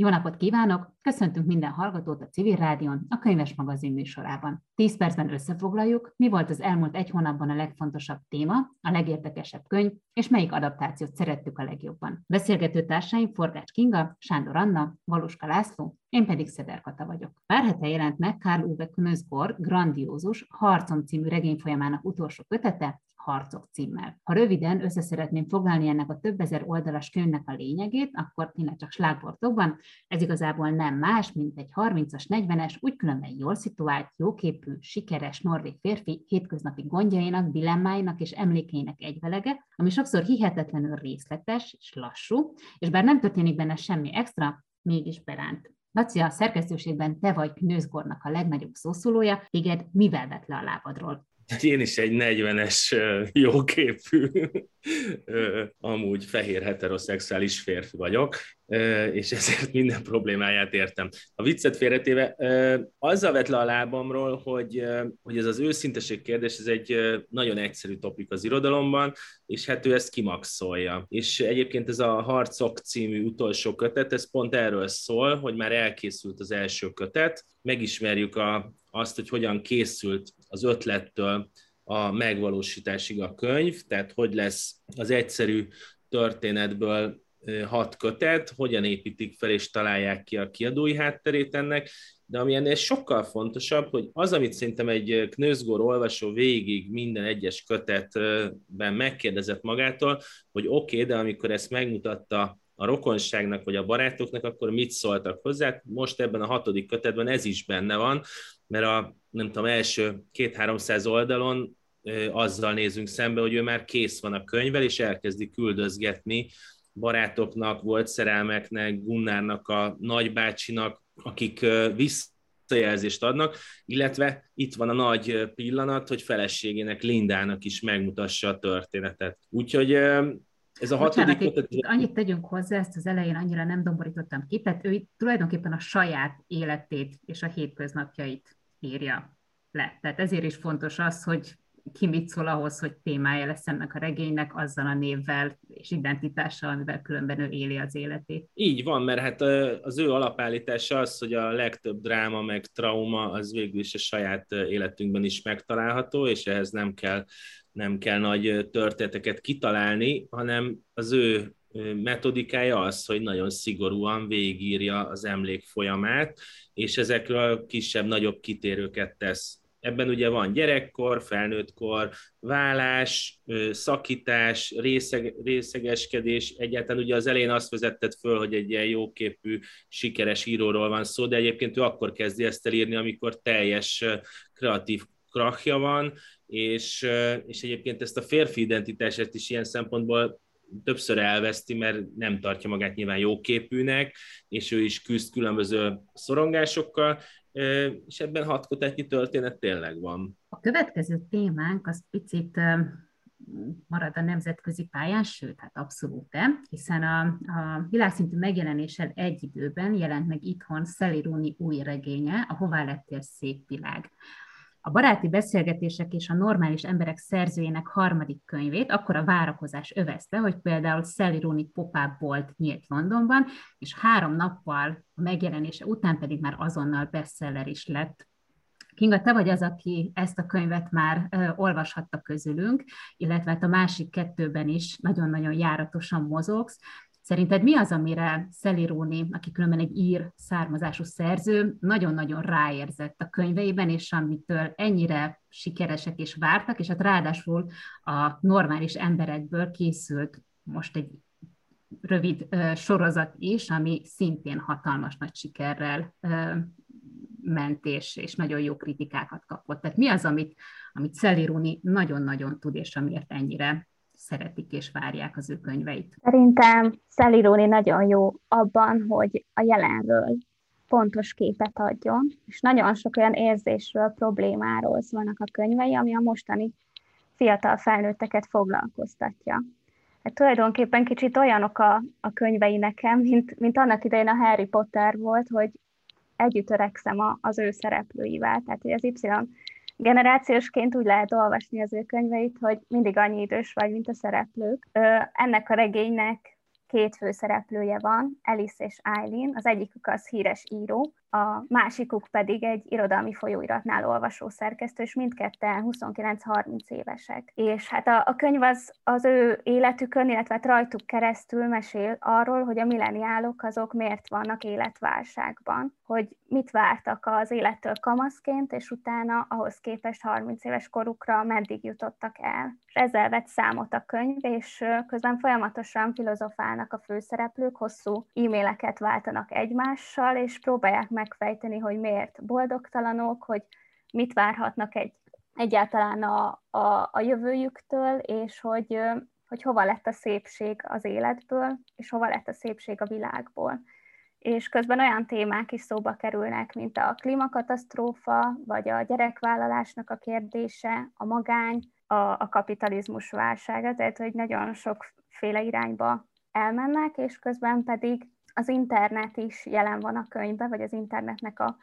Jó napot kívánok! Köszöntünk minden hallgatót a Civil Rádion, a Könyves Magazin műsorában. Tíz percben összefoglaljuk, mi volt az elmúlt egy hónapban a legfontosabb téma, a legértekesebb könyv, és melyik adaptációt szerettük a legjobban. Beszélgető társaim Forgács Kinga, Sándor Anna, Valuska László, én pedig Szeder Kata vagyok. Pár hete jelent meg Karl Uwe Knözgor grandiózus Harcom című regényfolyamának utolsó kötete, harcok címmel. Ha röviden össze szeretném foglalni ennek a több ezer oldalas könyvnek a lényegét, akkor tényleg csak slágbortokban, ez igazából nem más, mint egy 30-as, 40-es, úgy különben jól szituált, jóképű, sikeres norvég férfi hétköznapi gondjainak, dilemmáinak és emlékeinek egyvelege, ami sokszor hihetetlenül részletes és lassú, és bár nem történik benne semmi extra, mégis beránt. Laci, a szerkesztőségben te vagy Knőzgornak a legnagyobb szószólója, téged mivel vett le a lábadról? Én is egy 40-es jóképű, amúgy fehér heteroszexuális férfi vagyok, és ezért minden problémáját értem. A viccet félretéve, azzal vett le a lábamról, hogy, hogy ez az őszinteség kérdés, ez egy nagyon egyszerű topik az irodalomban, és hát ő ezt kimaxolja. És egyébként ez a Harcok című utolsó kötet, ez pont erről szól, hogy már elkészült az első kötet, megismerjük a, azt, hogy hogyan készült az ötlettől a megvalósításig a könyv, tehát hogy lesz az egyszerű történetből hat kötet, hogyan építik fel és találják ki a kiadói hátterét ennek, de ami ennél sokkal fontosabb, hogy az, amit szerintem egy Knőzgór olvasó végig minden egyes kötetben megkérdezett magától, hogy oké, okay, de amikor ezt megmutatta a rokonságnak vagy a barátoknak, akkor mit szóltak hozzá. Most ebben a hatodik kötetben ez is benne van, mert a nem tudom, első két-háromszáz oldalon azzal nézünk szembe, hogy ő már kész van a könyvvel, és elkezdi küldözgetni barátoknak, volt szerelmeknek, Gunnárnak, a nagybácsinak, akik visszajelzést adnak, illetve itt van a nagy pillanat, hogy feleségének, Lindának is megmutassa a történetet. Úgyhogy ez a hatodik Bocsánat, kötet... itt annyit tegyünk hozzá, ezt az elején annyira nem domborítottam ki, tehát ő tulajdonképpen a saját életét és a hétköznapjait írja le. Tehát ezért is fontos az, hogy ki mit szól ahhoz, hogy témája lesz ennek a regénynek azzal a névvel és identitással, amivel különben ő éli az életét. Így van, mert hát az ő alapállítása az, hogy a legtöbb dráma meg trauma az végül is a saját életünkben is megtalálható, és ehhez nem kell, nem kell nagy történeteket kitalálni, hanem az ő metodikája az, hogy nagyon szigorúan végírja az emlék folyamát, és ezekről kisebb-nagyobb kitérőket tesz Ebben ugye van gyerekkor, felnőttkor, vállás, szakítás, részeg, részegeskedés. Egyáltalán ugye az elején azt vezetted föl, hogy egy ilyen jóképű, sikeres íróról van szó, de egyébként ő akkor kezdi ezt elírni, amikor teljes kreatív krachja van, és, és egyébként ezt a férfi identitását is ilyen szempontból többször elveszti, mert nem tartja magát nyilván jóképűnek, és ő is küzd különböző szorongásokkal, és ebben hat kötetnyi történet tényleg van. A következő témánk az picit marad a nemzetközi pályán, sőt, hát abszolút, hiszen a, a világszintű megjelenéssel egy időben jelent meg itthon Szelirúni új regénye, a Hová lettél szép világ a baráti beszélgetések és a normális emberek szerzőjének harmadik könyvét, akkor a várakozás övezte, hogy például Sally Rooney pop bolt nyílt Londonban, és három nappal a megjelenése után pedig már azonnal bestseller is lett. Kinga, te vagy az, aki ezt a könyvet már ö, olvashatta közülünk, illetve hát a másik kettőben is nagyon-nagyon járatosan mozogsz. Szerinted mi az, amire Rooney, aki különben egy ír származású szerző, nagyon-nagyon ráérzett a könyveiben, és amitől ennyire sikeresek és vártak, és hát ráadásul a normális emberekből készült most egy rövid uh, sorozat is, ami szintén hatalmas nagy sikerrel uh, ment, és, és nagyon jó kritikákat kapott. Tehát mi az, amit, amit Sally Rooney nagyon-nagyon tud, és amiért ennyire szeretik és várják az ő könyveit. Szerintem Szelironi nagyon jó abban, hogy a jelenről pontos képet adjon, és nagyon sok olyan érzésről, problémáról vannak a könyvei, ami a mostani fiatal felnőtteket foglalkoztatja. Hát tulajdonképpen kicsit olyanok a, a könyvei nekem, mint, mint annak idején a Harry Potter volt, hogy együtt törekszem a, az ő szereplőivel. Tehát, hogy az Y generációsként úgy lehet olvasni az ő könyveit, hogy mindig annyi idős vagy, mint a szereplők. Ennek a regénynek két főszereplője van, Alice és Eileen, az egyikük az híres író, a másikuk pedig egy irodalmi folyóiratnál olvasó szerkesztő, és mindketten 29-30 évesek. És hát a, a könyv az, az ő életükön, illetve hát rajtuk keresztül mesél arról, hogy a milleniálok azok miért vannak életválságban, hogy mit vártak az élettől kamaszként, és utána ahhoz képest 30 éves korukra meddig jutottak el. És ezzel vett számot a könyv, és közben folyamatosan filozofálnak a főszereplők, hosszú e-maileket váltanak egymással, és próbálják megfejteni, hogy miért boldogtalanok, hogy mit várhatnak egy, egyáltalán a, a, a jövőjüktől, és hogy, hogy hova lett a szépség az életből, és hova lett a szépség a világból. És közben olyan témák is szóba kerülnek, mint a klímakatasztrófa, vagy a gyerekvállalásnak a kérdése, a magány, a, a kapitalizmus válsága, tehát hogy nagyon sokféle irányba elmennek, és közben pedig az internet is jelen van a könyvben, vagy az internetnek a,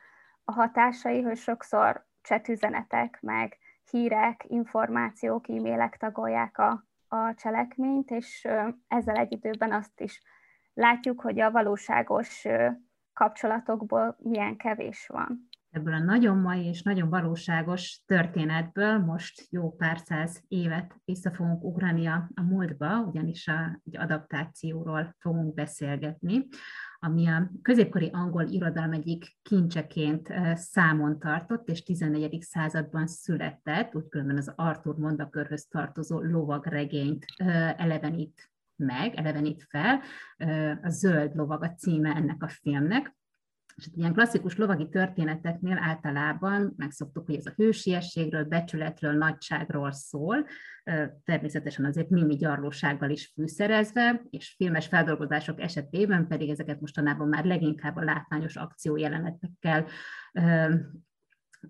a hatásai, hogy sokszor csetüzenetek, meg hírek, információk, e-mailek tagolják a, a cselekményt, és ezzel egy időben azt is látjuk, hogy a valóságos kapcsolatokból milyen kevés van ebből a nagyon mai és nagyon valóságos történetből most jó pár száz évet vissza fogunk ugrani a, a múltba, ugyanis a, egy adaptációról fogunk beszélgetni, ami a középkori angol irodalom egyik kincseként számon tartott, és 14. században született, úgy különben az Arthur mondakörhöz tartozó lovagregényt elevenít meg, elevenít fel. A Zöld lovag a címe ennek a filmnek, és ilyen klasszikus lovagi történeteknél általában megszoktuk, hogy ez a hősiességről, becsületről, nagyságról szól, természetesen azért mimi gyarlósággal is fűszerezve, és filmes feldolgozások esetében pedig ezeket mostanában már leginkább a látványos akciójelenetekkel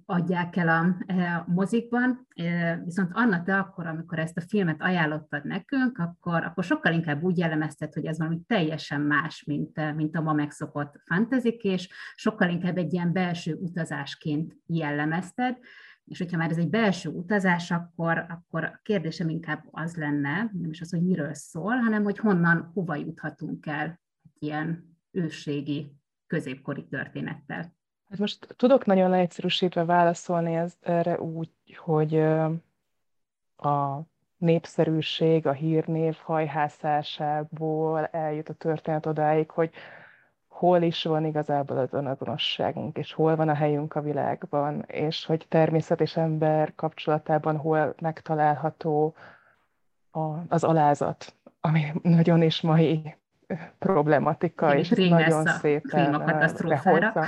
adják el a, e, a mozikban, e, viszont Anna, te akkor, amikor ezt a filmet ajánlottad nekünk, akkor, akkor sokkal inkább úgy jellemezted, hogy ez valami teljesen más, mint, mint a ma megszokott fantazik, és sokkal inkább egy ilyen belső utazásként jellemezted, és hogyha már ez egy belső utazás, akkor, akkor a kérdésem inkább az lenne, nem is az, hogy miről szól, hanem hogy honnan, hova juthatunk el egy ilyen ősrégi, középkori történettel. Hát most tudok nagyon leegyszerűsítve válaszolni ez, erre úgy, hogy a népszerűség, a hírnév hajhászásából eljut a történet odáig, hogy hol is van igazából az önazonosságunk, és hol van a helyünk a világban, és hogy természet és ember kapcsolatában hol megtalálható az alázat, ami nagyon is mai problematika, és nagyon szépen behozza.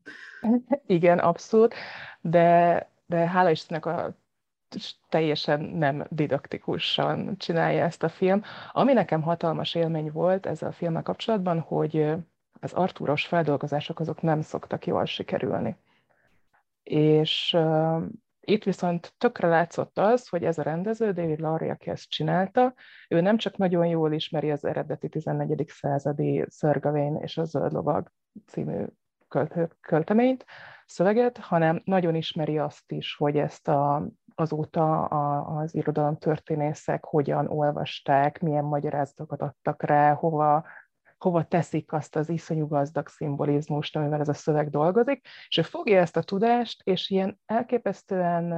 Igen, abszolút, de, de hála Istennek a teljesen nem didaktikusan csinálja ezt a film. Ami nekem hatalmas élmény volt ezzel a filmmel kapcsolatban, hogy az Artúros feldolgozások azok nem szoktak jól sikerülni. És itt viszont tökre látszott az, hogy ez a rendező, David Laurie, aki ezt csinálta, ő nem csak nagyon jól ismeri az eredeti 14. századi Sir és a Zöld Lovag című költeményt, szöveget, hanem nagyon ismeri azt is, hogy ezt a, azóta a, az irodalom történészek hogyan olvasták, milyen magyarázatokat adtak rá, hova hova teszik azt az iszonyú gazdag szimbolizmust, amivel ez a szöveg dolgozik, és ő fogja ezt a tudást, és ilyen elképesztően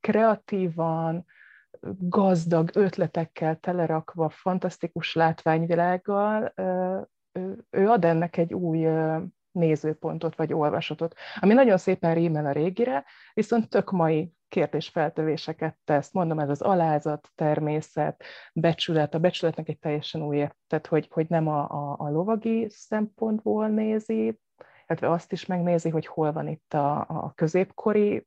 kreatívan, gazdag ötletekkel telerakva, fantasztikus látványvilággal, ő ad ennek egy új nézőpontot vagy olvasatot, ami nagyon szépen rímel a régire, viszont tök mai kérdésfeltövéseket tesz. Mondom, ez az alázat, természet, becsület. A becsületnek egy teljesen új tehát hogy, hogy nem a, a, a lovagi szempontból nézi, illetve azt is megnézi, hogy hol van itt a, a középkori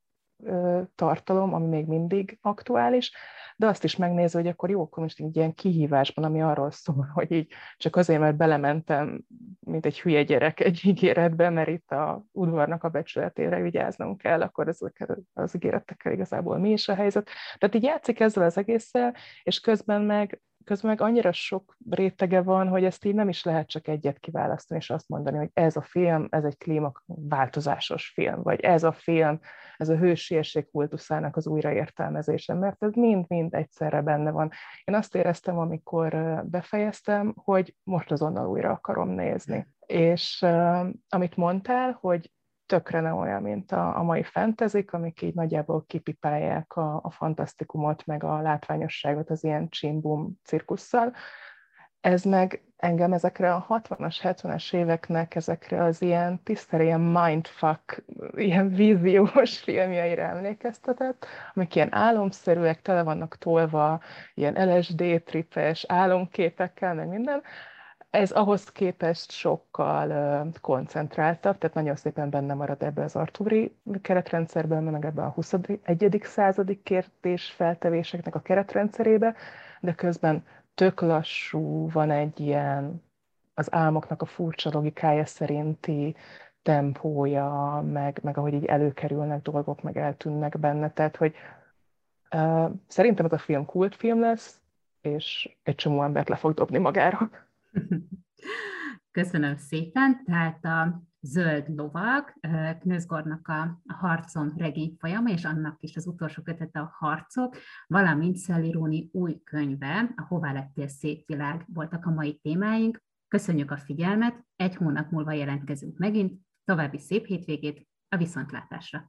tartalom, ami még mindig aktuális, de azt is megnézve, hogy akkor jó, akkor most egy ilyen kihívásban, ami arról szól, hogy így csak azért, mert belementem, mint egy hülye gyerek egy ígéretbe, mert itt a udvarnak a becsületére vigyáznunk kell, akkor ezekkel az ígéretekkel igazából mi is a helyzet. Tehát így játszik ezzel az egésszel, és közben meg közben meg annyira sok rétege van, hogy ezt így nem is lehet csak egyet kiválasztani, és azt mondani, hogy ez a film, ez egy klímaváltozásos film, vagy ez a film, ez a hősiesség kultuszának az újraértelmezése, mert ez mind-mind egyszerre benne van. Én azt éreztem, amikor befejeztem, hogy most azonnal újra akarom nézni. És uh, amit mondtál, hogy tökre nem olyan, mint a, a mai fentezik, amik így nagyjából kipipálják a, a fantasztikumot, meg a látványosságot az ilyen csimbum cirkusszal. Ez meg engem ezekre a 60-as, 70-es éveknek, ezekre az ilyen tisztel ilyen mindfuck, ilyen víziós filmjeire emlékeztetett, amik ilyen álomszerűek, tele vannak tolva, ilyen LSD tripes álomképekkel, meg minden, ez ahhoz képest sokkal koncentráltabb, tehát nagyon szépen benne marad ebbe az Artúri keretrendszerben, meg ebbe a 21. századi kérdés feltevéseknek a keretrendszerébe, de közben tök lassú, van egy ilyen az álmoknak a furcsa logikája szerinti tempója, meg, meg ahogy így előkerülnek dolgok, meg eltűnnek benne. Tehát, hogy uh, szerintem ez a film kultfilm lesz, és egy csomó embert le fog dobni magára. Köszönöm szépen. Tehát a Zöld Lovag, Knözgornak a Harcon regény folyama, és annak is az utolsó kötete a Harcok, valamint Szelliróni új könyve, a Hová lettél szép világ voltak a mai témáink. Köszönjük a figyelmet, egy hónap múlva jelentkezünk megint, további szép hétvégét, a viszontlátásra!